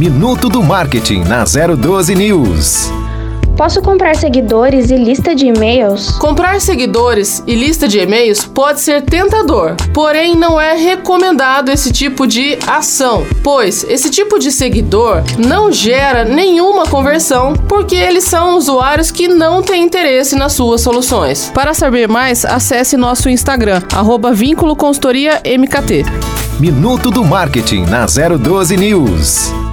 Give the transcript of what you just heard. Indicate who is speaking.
Speaker 1: Minuto do Marketing na 012 News.
Speaker 2: Posso comprar seguidores e lista de e-mails?
Speaker 3: Comprar seguidores e lista de e-mails pode ser tentador, porém não é recomendado esse tipo de ação, pois esse tipo de seguidor não gera nenhuma conversão porque eles são usuários que não têm interesse nas suas soluções. Para saber mais, acesse nosso Instagram, arroba
Speaker 1: Minuto do Marketing na 012 News.